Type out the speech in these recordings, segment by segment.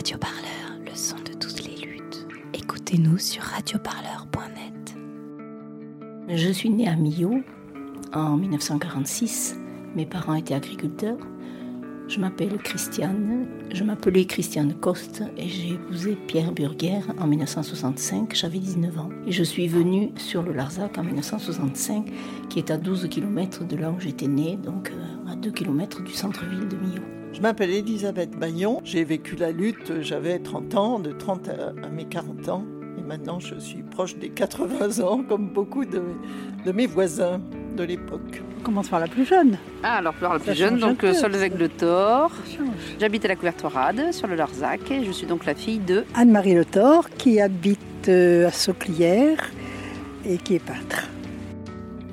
Radio Parleur, le son de toutes les luttes. Écoutez-nous sur radioparleur.net. Je suis née à Millau en 1946. Mes parents étaient agriculteurs. Je m'appelle Christiane, je m'appelais Christiane Coste et j'ai épousé Pierre Burguer en 1965, j'avais 19 ans. Et je suis venue sur le Larzac en 1965, qui est à 12 km de là où j'étais née, donc euh, à 2 km du centre-ville de Millau. Je m'appelle Elisabeth Bayon, j'ai vécu la lutte, j'avais 30 ans, de 30 à mes 40 ans. Et maintenant, je suis proche des 80 ans, comme beaucoup de, de mes voisins de l'époque. On commence par la plus jeune. Ah, alors par la plus jeune, donc euh, Solveig Le Thor. J'habite à la Couvertoirade, sur le Larzac, et je suis donc la fille de Anne-Marie Le Thor, qui habite euh, à Sauclière et qui est peintre.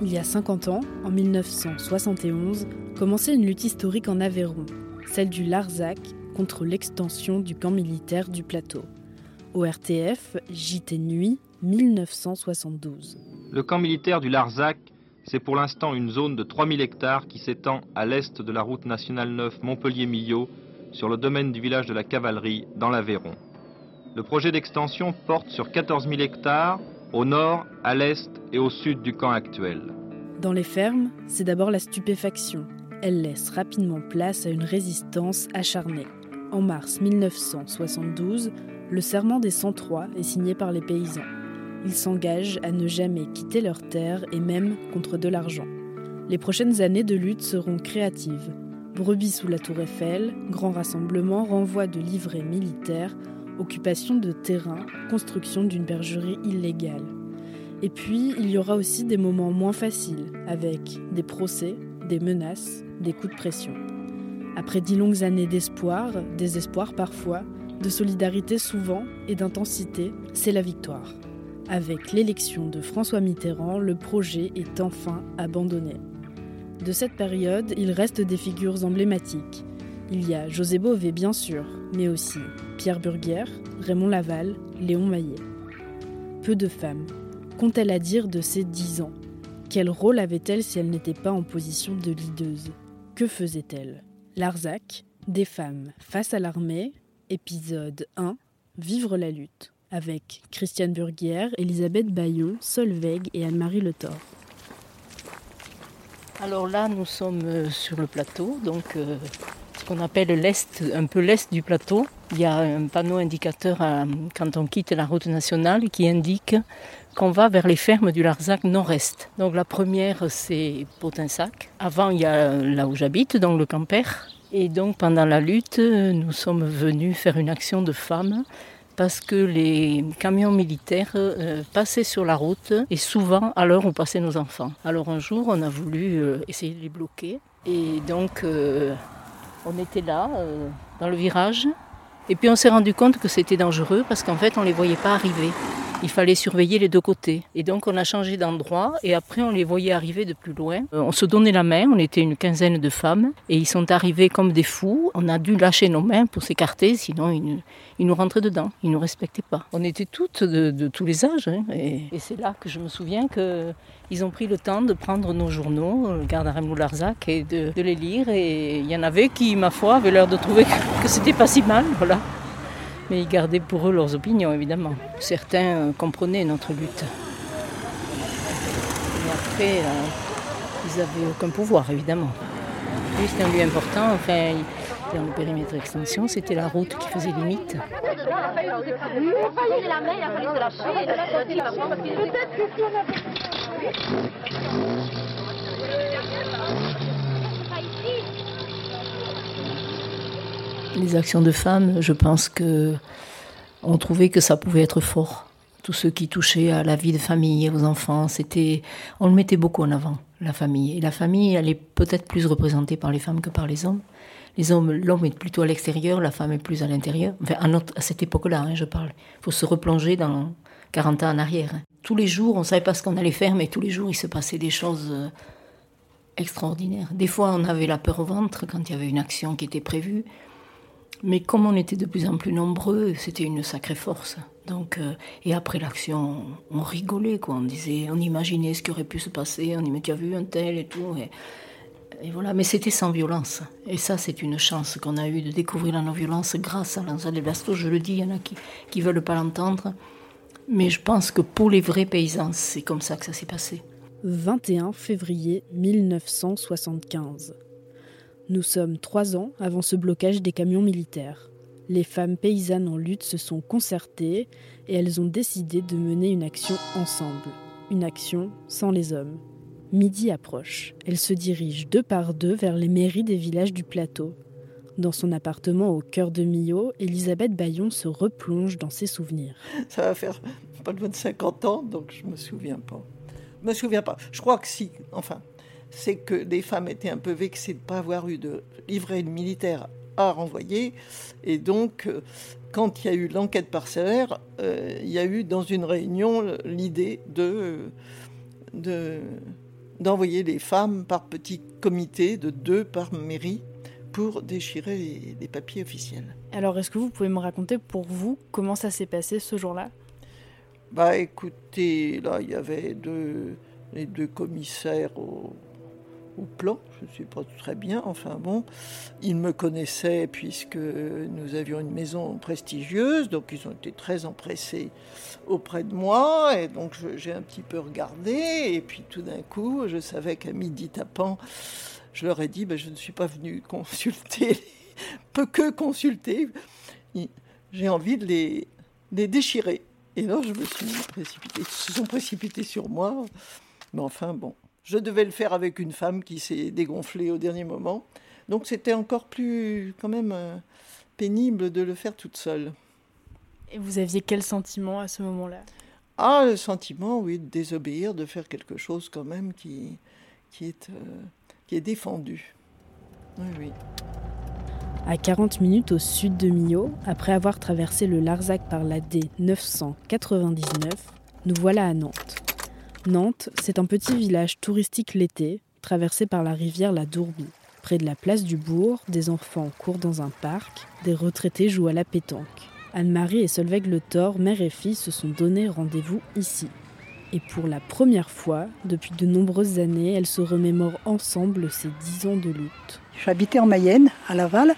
Il y a 50 ans, en 1971, commençait une lutte historique en Aveyron, celle du Larzac contre l'extension du camp militaire du plateau. ORTF, JT Nuit, 1972. Le camp militaire du Larzac, c'est pour l'instant une zone de 3000 hectares qui s'étend à l'est de la route nationale 9 Montpellier-Millau, sur le domaine du village de la Cavalerie, dans l'Aveyron. Le projet d'extension porte sur 14 000 hectares, au nord, à l'est et au sud du camp actuel. Dans les fermes, c'est d'abord la stupéfaction. Elle laisse rapidement place à une résistance acharnée. En mars 1972, le serment des 103 est signé par les paysans. Ils s'engagent à ne jamais quitter leurs terres et même contre de l'argent. Les prochaines années de lutte seront créatives. Brebis sous la tour Eiffel, grand rassemblement, renvoi de livrets militaires, occupation de terrain, construction d'une bergerie illégale. Et puis, il y aura aussi des moments moins faciles, avec des procès, des menaces, des coups de pression. Après dix longues années d'espoir, désespoir parfois, de solidarité souvent et d'intensité, c'est la victoire. Avec l'élection de François Mitterrand, le projet est enfin abandonné. De cette période, il reste des figures emblématiques. Il y a José Bové, bien sûr, mais aussi Pierre Burguer, Raymond Laval, Léon Maillet. Peu de femmes. Qu'ont-elles à dire de ces dix ans? Quel rôle avait-elle si elle n'était pas en position de leaduse? Que faisait-elle? Larzac, des femmes face à l'armée, épisode 1, Vivre la lutte avec Christiane Burguière, Elisabeth Bayon, Solveig et Anne-Marie Le Thor. Alors là, nous sommes euh, sur le plateau, donc euh, ce qu'on appelle l'est, un peu l'est du plateau. Il y a un panneau indicateur quand on quitte la route nationale qui indique qu'on va vers les fermes du Larzac nord-est. Donc la première, c'est Potinsac. Avant, il y a là où j'habite, donc le Camper. Et donc pendant la lutte, nous sommes venus faire une action de femmes parce que les camions militaires euh, passaient sur la route et souvent à l'heure où passaient nos enfants. Alors un jour, on a voulu euh, essayer de les bloquer et donc euh, on était là dans le virage et puis on s'est rendu compte que c'était dangereux parce qu'en fait on ne les voyait pas arriver. Il fallait surveiller les deux côtés. Et donc on a changé d'endroit et après on les voyait arriver de plus loin. On se donnait la main, on était une quinzaine de femmes et ils sont arrivés comme des fous. On a dû lâcher nos mains pour s'écarter, sinon ils, nous rentraient dedans, ils ne nous respectaient pas. On était toutes de, tous les âges hein, et, c'est là que je me souviens qu'ils ont pris le temps de prendre nos journaux, le Gardarem Larzac, et de, de, les lire. Et il y en avait qui, ma foi, avaient l'air de trouver que c'était pas si mal. Voilà. Mais ils gardaient pour eux leurs opinions, évidemment. Certains euh, comprenaient notre lutte. Mais après, euh, ils n'avaient aucun pouvoir, évidemment. Oui, c'était un lieu important. Enfin, dans le périmètre d'extension, c'était la route qui faisait limite. Les actions de femmes, je pense que on trouvait que ça pouvait être fort. Tout ce qui touchait à la vie de famille, aux enfants, c'était, on le mettait beaucoup en avant, la famille. Et la famille, elle est peut-être plus représentée par les femmes que par les hommes. Les hommes, l'homme est plutôt à l'extérieur, la femme est plus à l'intérieur. Enfin, à, cette époque-là, hein, je parle. Il faut se replonger dans 40 ans en arrière. Tous les jours, on ne savait pas ce qu'on allait faire, mais tous les jours, il se passait des choses euh, extraordinaires. Des fois, on avait la peur au ventre quand il y avait une action qui était prévue. Mais comme on était de plus en plus nombreux, c'était une sacrée force. Donc, euh, et après l'action, on, rigolait, quoi. On disait, on imaginait ce qui aurait pu se passer. On dit, tu vu un tel et tout. Et voilà, mais c'était sans violence. Et ça, c'est une chance qu'on a eue de découvrir la non-violence grâce à l'Anza Basto. Je le dis, il y en a qui ne veulent pas l'entendre. Mais je pense que pour les vrais paysans, c'est comme ça que ça s'est passé. 21 février 1975. Nous sommes trois ans avant ce blocage des camions militaires. Les femmes paysannes en lutte se sont concertées et elles ont décidé de mener une action ensemble. Une action sans les hommes. Midi approche. Elle se dirige deux par deux vers les mairies des villages du plateau. Dans son appartement au cœur de Millau, Elisabeth Bayon se replonge dans ses souvenirs. Ça va faire pas loin de 50 ans, donc je me souviens pas. Je me souviens pas. Je crois que si, enfin, c'est que les femmes étaient un peu vexées de ne pas avoir eu de livret militaire à renvoyer. Et donc, euh, quand il y a eu l'enquête parcellaire, euh, il y a eu dans une réunion l'idée de, de d'envoyer les femmes par petits comités de deux par mairie pour déchirer les, papiers officiels. Alors, est-ce que vous pouvez me raconter pour vous comment ça s'est passé ce jour-là? Bah, écoutez, là, il y avait deux, les deux commissaires au, plan, je ne pas très bien, enfin bon, ils me connaissaient puisque nous avions une maison prestigieuse, donc ils ont été très empressés auprès de moi, et donc j'ai un petit peu regardé, et puis tout d'un coup, je savais qu'à midi tapant, je leur ai dit, ben, je ne suis pas venu consulter, peu que consulter, j'ai envie de les, les déchirer. Et là, je me suis précipité, ils se sont précipités sur moi, mais enfin bon. Je devais le faire avec une femme qui s'est dégonflée au dernier moment. Donc c'était encore plus quand même euh, pénible de le faire toute seule. Et vous aviez quel sentiment à ce moment-là? Ah, le sentiment, oui, de désobéir, de faire quelque chose quand même qui, qui, est, euh, qui est défendu. Oui, oui. À 40 minutes au sud de Millau, après avoir traversé le Larzac par la D 999, nous voilà à Nantes. Nantes, c'est un petit village touristique l'été, traversé par la rivière la Dourbie. Près de la place du bourg, des enfants courent dans un parc, des retraités jouent à la pétanque. Anne-Marie et Solveig Le Thor, mère et fille, se sont donné rendez-vous ici. Et pour la première fois, depuis de nombreuses années, elles se remémorent ensemble ces dix ans de lutte. J'habitais en Mayenne, à Laval,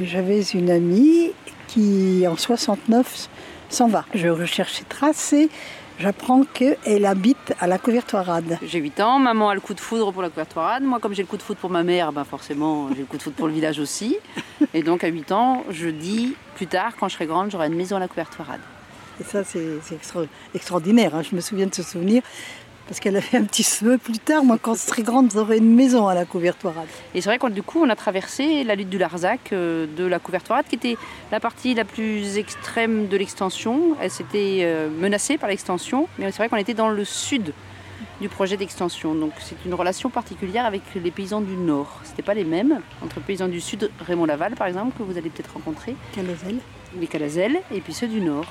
j'avais une amie qui, en 69, s'en va. Je traces et J'apprends qu'elle habite à la Couvertoirade. J'ai 8 ans, maman a le coup de foudre pour la Couvertoirade. Moi, comme j'ai le coup de foudre pour ma mère, ben forcément, j'ai le coup de foudre pour le village aussi. Et donc, à 8 ans, je dis plus tard, quand je serai grande, j'aurai une maison à la Couvertoirade. Et ça, c'est extraordinaire. Hein. Je me souviens de ce souvenir. Parce qu'elle avait un petit souhait plus tard, moi quand je serai grande, j'aurai une maison à la Couvertoirade. Et c'est vrai qu'on du coup on a traversé la lutte du Larzac euh, de la Couvertoirade, qui était la partie la plus extrême de l'extension. Elle s'était euh, menacée par l'extension, mais c'est vrai qu'on était dans le sud du projet d'extension. Donc c'est une relation particulière avec les paysans du nord. Ce n'était pas les mêmes entre paysans du sud, Raymond Laval par exemple, que vous allez peut-être rencontrer. Calazelles. Les Calazelles, et puis ceux du nord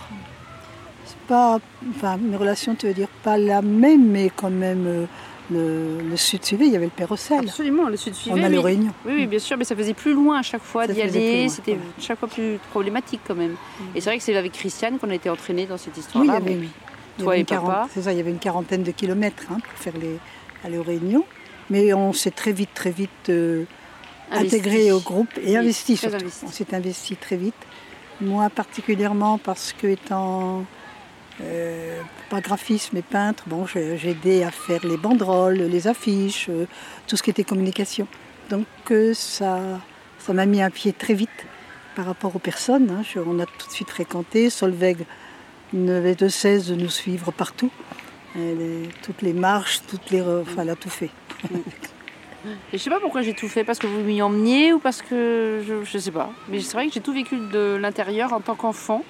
pas, enfin, mes relations, tu veux dire, pas la même, mais quand même. Euh, le, sud suivait, il y avait le Pérocel. Absolument, le sud suivait. On a le Réunion. Oui, oui, bien sûr, mais ça faisait plus loin à chaque fois d'y aller. C'était chaque fois plus problématique quand même. Mm. Et c'est vrai que c'est avec Christiane qu'on a été entraînés dans cette histoire-là. Oui, il Toi et papa. C'est ça, il y avait une quarantaine de kilomètres hein, pour faire les, aller aux Réunions. Mais on s'est très vite, très vite euh, intégré au groupe et investi surtout. On s'est investi très vite. Moi particulièrement parce que étant euh, pas graphiste mais peintre, bon, j'ai aidé à faire les banderoles, les affiches, euh, tout ce qui était communication. Donc euh, ça ça m'a mis un pied très vite par rapport aux personnes. Hein. on a tout de suite fréquenté. Solveig n'avait de cesse de nous suivre partout. toutes les marches, toutes les, enfin, elle a tout fait. Et je sais pas pourquoi j'ai tout fait, parce que vous m'y emmeniez ou parce que je, je sais pas. Mais c'est vrai que j'ai tout vécu de l'intérieur en tant qu'enfant.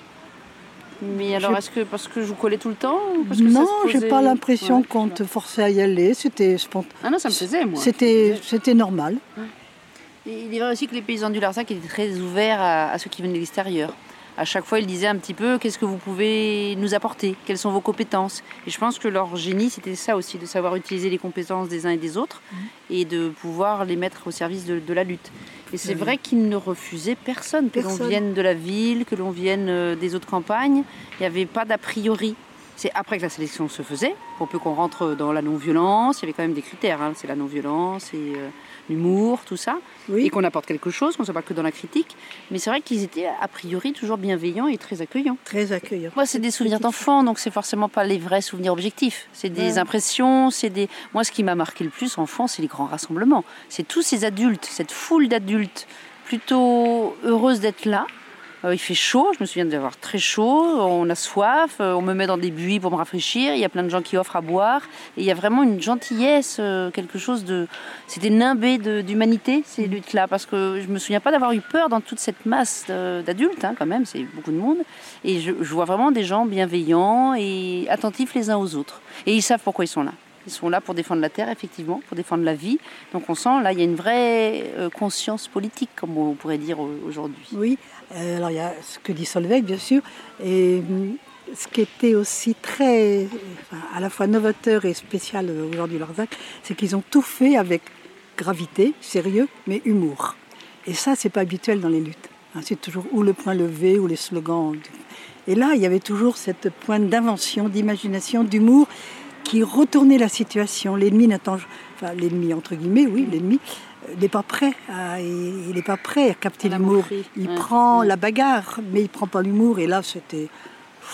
Mais alors, est-ce que parce que je vous collais tout le temps Non, j'ai pas l'impression qu'on te forçait à y aller. C'était spontané. Ah non, ça me faisait, moi. C'était, c'était normal. il est vrai aussi que les paysans du Larzac étaient très ouverts à, ceux qui venaient de l'extérieur. À chaque fois, ils disaient un petit peu qu'est-ce que vous pouvez nous apporter, quelles sont vos compétences? Et je pense que leur génie, c'était ça aussi, de savoir utiliser les compétences des uns et des autres mhm. et de pouvoir les mettre au service de la lutte. Et c'est vrai qu'ils ne refusaient personne, que l'on vienne de la ville, que l'on vienne euh, des autres campagnes. Il n'y avait pas d'a priori. C'est après que la sélection se faisait, pour peu qu'on rentre dans la non-violence, il y avait quand même des critères, hein. c'est la non-violence et euh, l'humour, tout ça, et qu'on apporte quelque chose, qu'on ne soit pas que dans la critique. Mais c'est vrai qu'ils étaient a priori toujours bienveillants et très accueillants. Très accueillants. Moi, c'est des souvenirs d'enfants, donc c'est forcément pas les vrais souvenirs objectifs. C'est des impressions, c'est des. Moi, ce qui m'a marqué le plus enfant, c'est les grands rassemblements. C'est tous ces adultes, cette foule d'adultes plutôt heureuses d'être là, il fait chaud, je me souviens d'avoir très chaud, on a soif, euh, on me met dans des buis pour me rafraîchir, il y a plein de gens qui offrent à boire, et il y a vraiment une gentillesse, euh, quelque chose de... C'était nimbé d'humanité, ces luttes-là, parce que je me souviens pas d'avoir eu peur dans toute cette masse d'adultes, hein, quand même, c'est beaucoup de monde, et je, je vois vraiment des gens bienveillants et attentifs les uns aux autres. Et ils savent pourquoi ils sont là. Ils sont là pour défendre la terre, effectivement, pour défendre la vie. Donc on sent, là, il y a une vraie conscience politique, comme on pourrait dire aujourd'hui. Oui, euh, alors il y a ce que dit Solveig, bien sûr, et hum, ce qui était aussi très, à la fois novateur et spécial aujourd'hui Larzac, c'est qu'ils ont tout fait avec gravité, sérieux, mais humour. Et ça, c'est pas habituel dans les luttes. Hein. c'est toujours ou le point levé ou les slogans. Et là, il y avait toujours cette pointe d'invention, d'imagination, d'humour qui retournait la situation. L'ennemi n'attend, enfin l'ennemi entre guillemets, oui, l'ennemi il n'est pas prêt. À, il n'est pas prêt à capter l'humour. Il prend la bagarre, mais il prend pas l'humour. Et là, c'était,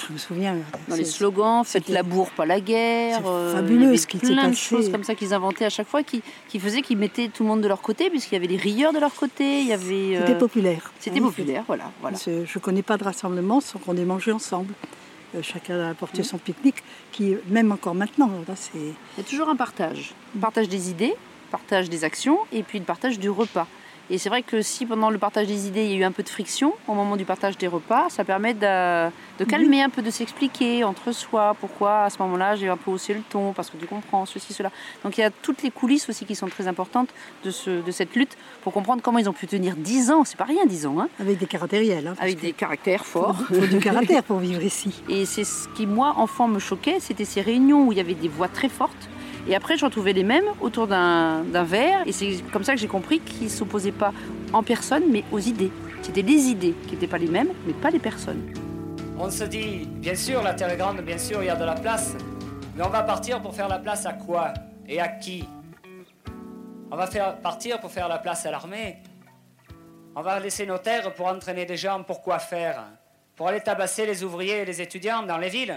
je me souviens. Dans les slogans, faites la bourre, pas la guerre. Euh, fabuleux ce qui Plein de choses comme ça qu'ils inventaient à chaque fois, qui, qui faisaient qu'ils mettaient tout le monde de leur côté, puisqu'il y avait des rieurs de leur côté. Il y avait. Euh, c'était populaire. C'était populaire, voilà. voilà. Je ne connais pas de rassemblement sans qu'on ait mangé ensemble. Euh, chacun a apporté son pique-nique, qui même encore maintenant, là, c'est. Il y a toujours un partage, un partage des idées, partage des actions et puis le partage du repas. Et c'est vrai que si pendant le partage des idées, il y a eu un peu de friction au moment du partage des repas, ça permet de, de calmer un peu, de s'expliquer entre soi pourquoi à ce moment-là j'ai un peu haussé le ton, parce que tu comprends ceci, cela. Donc il y a toutes les coulisses aussi qui sont très importantes de, ce, de cette lutte pour comprendre comment ils ont pu tenir 10 ans, c'est pas rien 10 ans. Hein. Avec des caractériels. Hein, Avec des caractères forts. Il faut du caractère pour vivre ici. Et c'est ce qui, moi, enfant, me choquait, c'était ces réunions où il y avait des voix très fortes et après, je retrouvais les mêmes autour d'un verre. Et c'est comme ça que j'ai compris qu'ils ne s'opposaient pas en personne, mais aux idées. C'était les idées qui n'étaient pas les mêmes, mais pas les personnes. On se dit, bien sûr, la terre est grande, bien sûr, il y a de la place. Mais on va partir pour faire la place à quoi Et à qui? On va faire partir pour faire la place à l'armée. On va laisser nos terres pour entraîner des gens pour quoi faire? Pour aller tabasser les ouvriers et les étudiants dans les villes?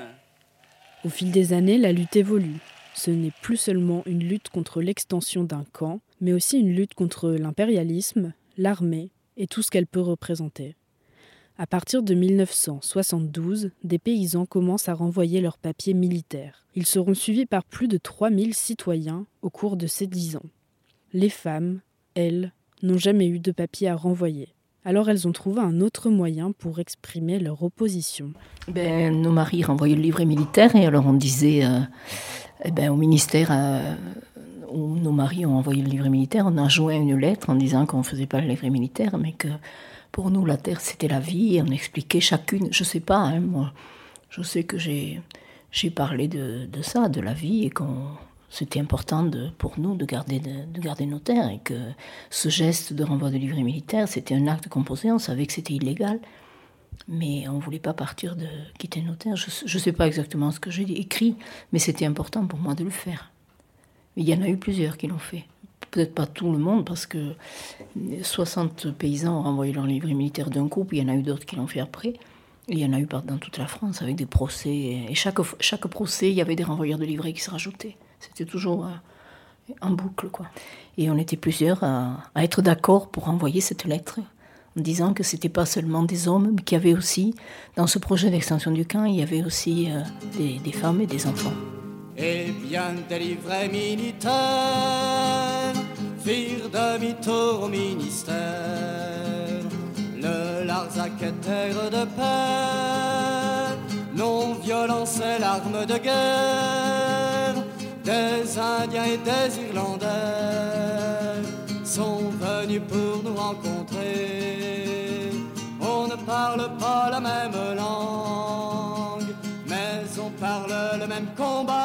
Au fil des années, la lutte évolue. Ce n'est plus seulement une lutte contre l'extension d'un camp, mais aussi une lutte contre l'impérialisme, l'armée et tout ce qu'elle peut représenter. À partir de 1972, des paysans commencent à renvoyer leurs papiers militaires. Ils seront suivis par plus de 3000 citoyens au cours de ces dix ans. Les femmes, elles, n'ont jamais eu de papier à renvoyer. Alors elles ont trouvé un autre moyen pour exprimer leur opposition. Ben, nos maris renvoyaient le livret militaire et alors on disait euh, eh ben, au ministère euh, où nos maris ont envoyé le livret militaire, on a joint une lettre en disant qu'on ne faisait pas le livret militaire, mais que pour nous, la terre, c'était la vie. Et on expliquait chacune, je ne sais pas, hein, moi, je sais que j'ai, parlé de, de, ça, de la vie, et qu'on c'était important pour nous de garder, de, de, garder nos terres, et que ce geste de renvoi de livret militaire, c'était un acte composé, on savait que c'était illégal. Mais on ne voulait pas partir de quitter nos terres. Je ne sais pas exactement ce que j'ai écrit, mais c'était important pour moi de le faire. Il y en a eu plusieurs qui l'ont fait. Peut-être pas tout le monde, parce que 60 paysans ont renvoyé leur livret militaire d'un coup, puis il y en a eu d'autres qui l'ont fait après. il y en a eu dans toute la France, avec des procès. Et chaque, chaque procès, il y avait des renvoyeurs de livrets qui se rajoutaient. C'était toujours euh, en boucle, quoi. Et on était plusieurs à être d'accord pour envoyer cette lettre en disant que c'était pas seulement des hommes, mais qu'il y avait aussi, dans ce projet d'extension du camp, il y avait aussi euh, des, des, femmes et des enfants. Et bien des livrets militaires firent demi-tour au ministère. Le Larzac terre de paix, non-violence est l'arme de guerre des Indiens et des Irlandais sont venus pour nous rencontrer. On ne parle pas la même langue, mais on parle le même combat.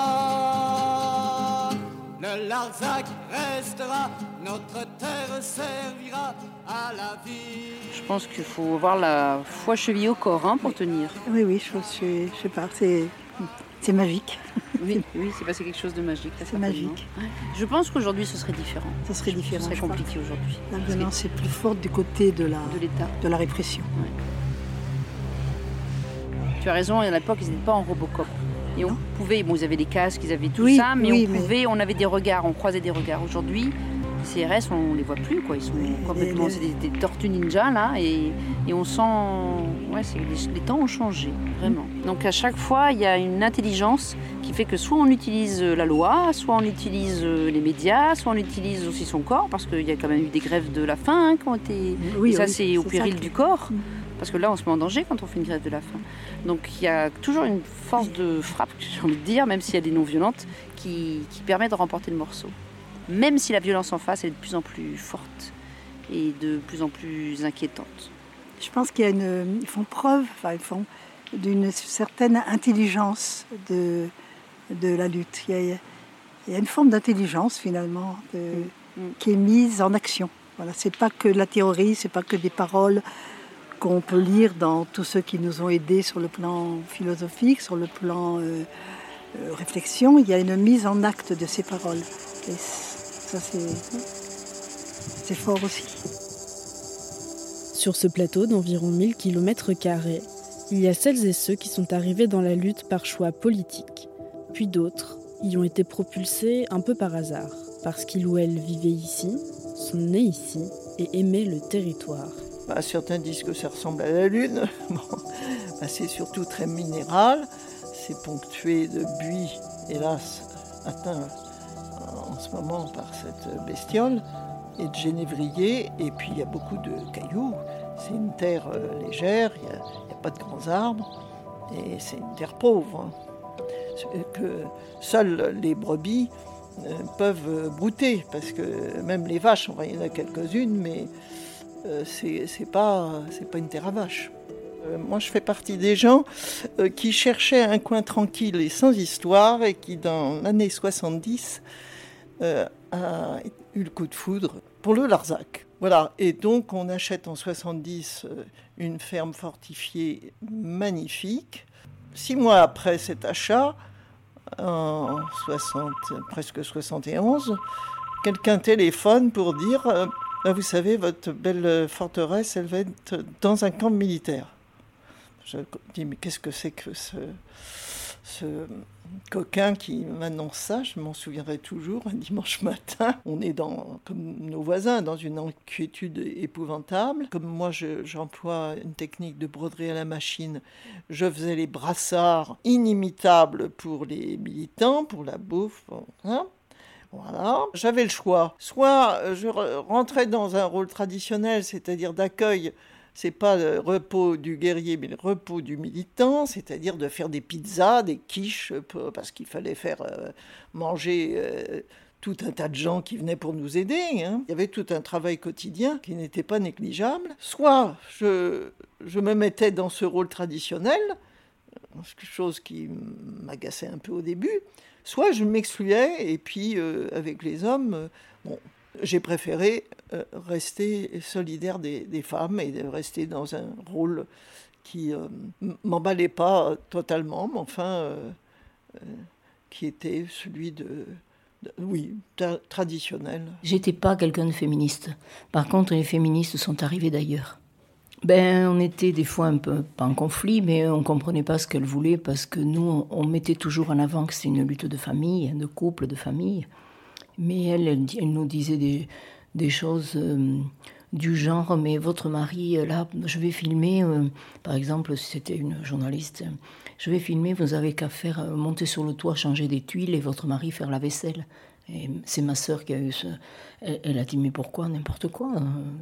Le Larzac restera, notre terre servira à la vie. Je pense qu'il faut avoir la foi cheville au corps hein, pour tenir. Oui, oui, je, je, je sais pas, c'est c'est magique. Oui, oui, c'est passé quelque chose de magique. C'est magique. Je pense qu'aujourd'hui, ce serait différent. Ce serait différent. Ce serait compliqué aujourd'hui. La violence est plus forte du côté de la, de l'État, de la répression. Tu as raison, à l'époque, ils n'étaient pas en Robocop. Et on pouvait, bon, ils avaient des casques, ils avaient tout ça, mais on pouvait, on avait des regards, on croisait des regards. Aujourd'hui, CRS, on les voit plus, quoi. Ils sont complètement, c'est des, tortues ninja là, et, on sent, ouais, les, les, temps ont changé, vraiment. Donc à chaque fois, il y a une intelligence qui fait que soit on utilise la loi, soit on utilise les médias, soit on utilise aussi son corps, parce qu'il y a quand même eu des grèves de la faim hein, qui ont été, oui, ça c'est au péril du corps. Mm. Parce que là, on se met en danger quand on fait une grève de la faim. Donc il y a toujours une force de frappe, j'ai envie de dire, même si elle est non violente, qui, qui permet de remporter le morceau même si la violence en face est de plus en plus forte et de plus en plus inquiétante. Je pense qu'ils font preuve, enfin, ils font d'une certaine intelligence de, de la lutte. Il y a, une forme d'intelligence finalement mm. qui est mise en action. Voilà, c'est pas que la théorie, c'est pas que des paroles qu'on peut lire dans tous ceux qui nous ont aidés sur le plan philosophique, sur le plan euh, euh, réflexion. Il y a une mise en acte de ces paroles. Ça, c'est fort aussi. Sur ce plateau d'environ 1000 km, il y a celles et ceux qui sont arrivés dans la lutte par choix politique, puis d'autres y ont été propulsés un peu par hasard, parce qu'ils ou elles vivaient ici, sont nés ici et aimaient le territoire. Bah, certains disent que ça ressemble à la Lune. Bah, c'est surtout très minéral. C'est ponctué de buis, hélas, atteints en ce moment par cette bestiole, et de génévrier, et puis il y a beaucoup de cailloux. C'est une terre euh, légère, il n'y a, pas de grands arbres, et c'est une terre pauvre. Hein. Que seules les brebis euh, peuvent brouter, parce que même les vaches, il y en a quelques-unes, mais euh, c'est pas, pas une terre à vaches. Moi, je fais partie des gens qui cherchaient un coin tranquille et sans histoire et qui, dans l'année 70, euh, a eu le coup de foudre pour le Larzac. Voilà, et donc on achète en 70 euh, une ferme fortifiée magnifique. Six mois après cet achat, en 60, presque 71, quelqu'un téléphone pour dire euh, bah, Vous savez, votre belle forteresse, elle va être dans un camp militaire. Je dis Mais qu'est-ce que c'est que ce ce coquin qui m'annonce ça, je m'en souviendrai toujours, un dimanche matin. On est dans, comme nos voisins, dans une inquiétude épouvantable. Comme moi, j'emploie une technique de broderie à la machine, je faisais les brassards inimitables pour les militants, pour la bouffe. Hein. voilà. J'avais le choix. Soit je rentrais dans un rôle traditionnel, c'est-à-dire d'accueil c'est pas le repos du guerrier, mais le repos du militant, c'est-à-dire de faire des pizzas, des quiches, parce qu'il fallait faire euh, manger euh, tout un tas de gens qui venaient pour nous aider. Hein. Il y avait tout un travail quotidien qui n'était pas négligeable. Soit je, me mettais dans ce rôle traditionnel, chose qui m'agaçait un peu au début, soit je m'excluais et puis euh, avec les hommes, bon, j'ai préféré euh, rester solidaire des, femmes et de rester dans un rôle qui euh, m'emballait pas totalement, mais enfin euh, qui était celui de, oui, traditionnel. J'étais pas quelqu'un de féministe. Par contre, les féministes sont arrivées d'ailleurs. Ben, on était des fois un peu, en conflit, mais on comprenait pas ce qu'elles voulaient parce que nous, on mettait toujours en avant que c'est une lutte de famille, de couple, de famille. Mais elle, elle, nous disait des, des choses euh, du genre, mais votre mari, euh, là, je vais filmer, euh, par exemple, si c'était une journaliste, je vais filmer, vous avez qu'à faire monter sur le toit, changer des tuiles et votre mari faire la vaisselle. Et c'est ma sœur qui a eu ce. Elle, a dit Mais pourquoi N'importe quoi.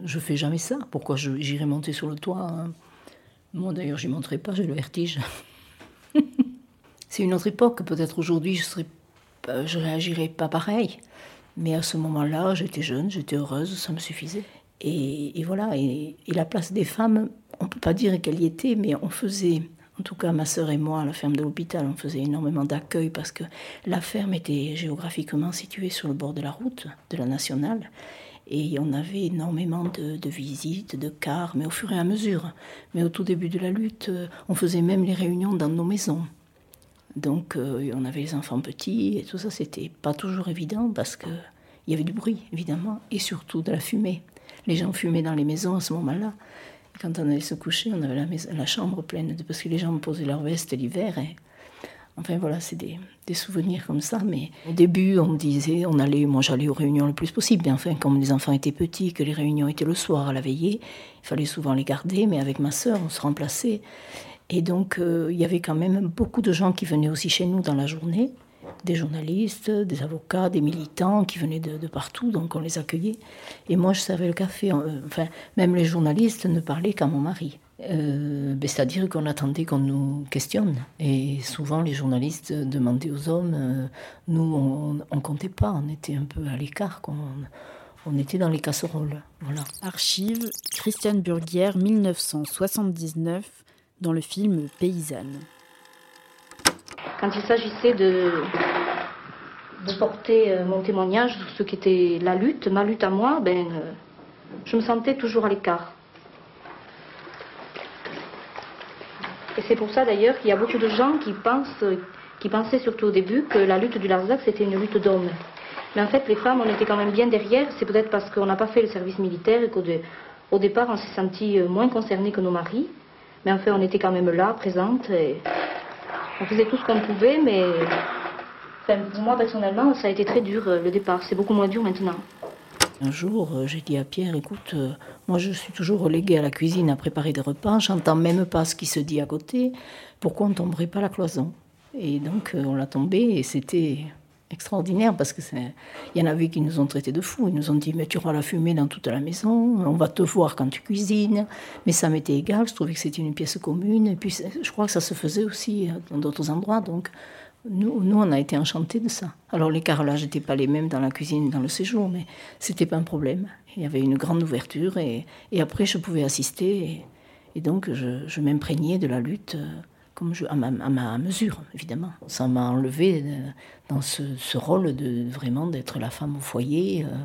Je fais jamais ça. Pourquoi j'irai monter sur le toit hein? Moi d'ailleurs, j'y monterai pas, j'ai le vertige. c'est une autre époque. Peut-être aujourd'hui, je serais, je réagirais pas pareil. Mais à ce moment-là, j'étais jeune, j'étais heureuse, ça me suffisait. Et, voilà, et, la place des femmes, on ne peut pas dire qu'elle y était, mais on faisait, en tout cas ma sœur et moi, à la ferme de l'hôpital, on faisait énormément d'accueil parce que la ferme était géographiquement située sur le bord de la route, de la nationale. Et on avait énormément de, de, visites, de cars, mais au fur et à mesure. Mais au tout début de la lutte, on faisait même les réunions dans nos maisons. Donc euh, on avait les enfants petits et tout ça, c'était pas toujours évident parce qu'il y avait du bruit, évidemment, et surtout de la fumée. Les gens fumaient dans les maisons à ce moment-là. Quand on allait se coucher, on avait la, chambre pleine, de, parce que les gens posaient leur veste l'hiver. Et, enfin voilà, c'est des, souvenirs comme ça. Mais au début, on disait, on allait, moi j'allais aux réunions le plus possible. Mais enfin, comme les enfants étaient petits, que les réunions étaient le soir à la veillée, il fallait souvent les garder. Mais avec ma sœur, on se remplaçait. Et donc, euh, il y avait quand même beaucoup de gens qui venaient aussi chez nous dans la journée des journalistes, des avocats, des militants qui venaient de, partout, donc on les accueillait. Et moi, je servais le café. Euh, enfin, même les journalistes ne parlaient qu'à mon mari. Euh, ben, c'est-à-dire qu'on attendait qu'on nous questionne. Et souvent, les journalistes demandaient aux hommes, nous, on ne comptait pas, on était un peu à l'écart. On était dans les casseroles. Voilà. Archive, Christiane Burguière, 1979, dans le film Paysanne quand il s'agissait de, porter euh, mon témoignage sur ce qui était la lutte, ma lutte à moi, ben, euh, je me sentais toujours à l'écart. Et c'est pour ça d'ailleurs qu'il y a beaucoup de gens qui pensent, qui pensaient surtout au début que la lutte du Larzac c'était une lutte d'hommes. Mais en fait, les femmes, on était quand même bien derrière. C'est peut-être parce qu'on n'a pas fait le service militaire et qu'au départ, on s'est senti euh, moins concernés que nos maris. Mais en fait, on était quand même là, présentes. Et on faisait tout ce qu'on pouvait, mais moi personnellement, ça a été très dur euh, le départ. C'est beaucoup moins dur maintenant. Un jour, euh, j'ai dit à Pierre, écoute, euh, moi je suis toujours reléguée à la cuisine à préparer des repas, j'entends même pas ce qui se dit à côté, pourquoi on ne tomberait pas la cloison? Et donc on l'a tombé et c'était extraordinaire parce que il y en avait qui nous ont traités de fous. Ils nous ont dit mais tu auras la fumée dans toute la maison, on va te voir quand tu cuisines. Mais ça m'était égal. Je trouvais que c'était une pièce commune. Et puis je crois que ça se faisait aussi euh, dans d'autres endroits. Donc nous, nous, on a été enchantés de ça. Alors les carrelages n'étaient pas les mêmes dans la cuisine, dans le séjour, mais c'était pas un problème. Il y avait une grande ouverture et, et après je pouvais assister et, donc je, je m'imprégnais de la lutte. Euh, comme je, à, ma, mesure, évidemment. Ça m'a enlevé dans ce, ce, rôle de vraiment d'être la femme au foyer. Euh.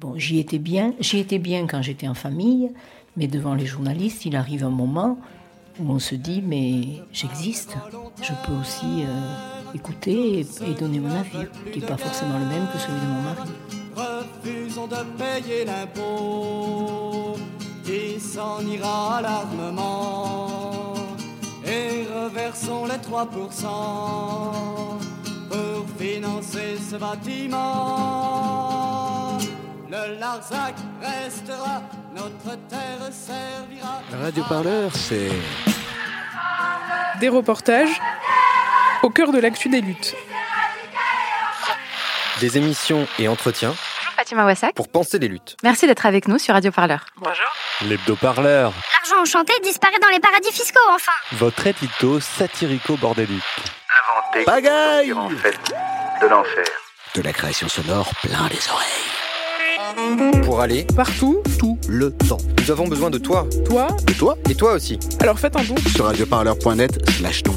Bon, j'y étais bien, j'y étais bien quand j'étais en famille, mais devant les journalistes, il arrive un moment où on se dit mais j'existe, je peux aussi euh, écouter et, donner mon avis, qui n'est pas forcément le même que celui de mon mari. Refusons de payer l'impôt qui s'en ira l'armement reversons les 3% pour financer ce bâtiment. Le Larzac restera, notre terre servira. Radio Parleur, c'est. Des reportages au cœur de l'actu des luttes. Des émissions et entretiens. Fatima Wassak. Pour penser les luttes. Merci d'être avec nous sur Radio Parleur. Bonjour. L'hebdo-parleur. L'argent enchanté disparaît dans les paradis fiscaux, enfin. Votre édito satirico-bordélique. Inventé. Bagaille En fait, de l'enfer. De la création sonore plein les oreilles. Pour aller partout, tout le temps. Nous avons besoin de toi. Toi Et toi Et toi aussi. Alors faites un don sur radioparleur.net slash don.